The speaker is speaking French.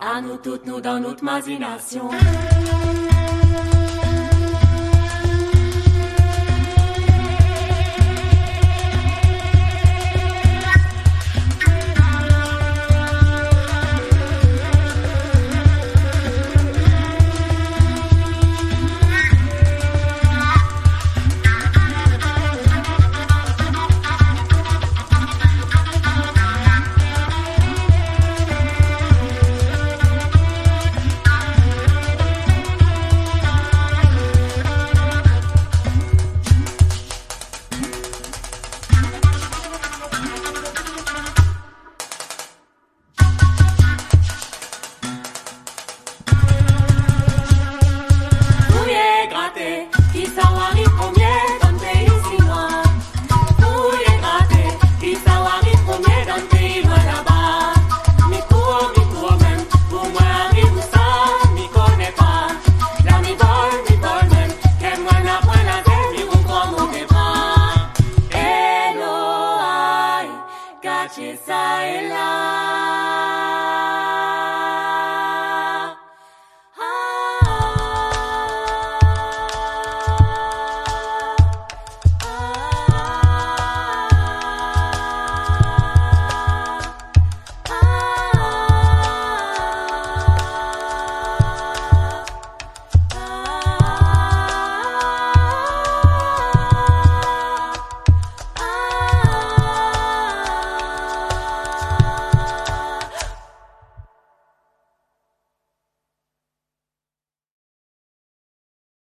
à nous toutes, nous dans notre masination.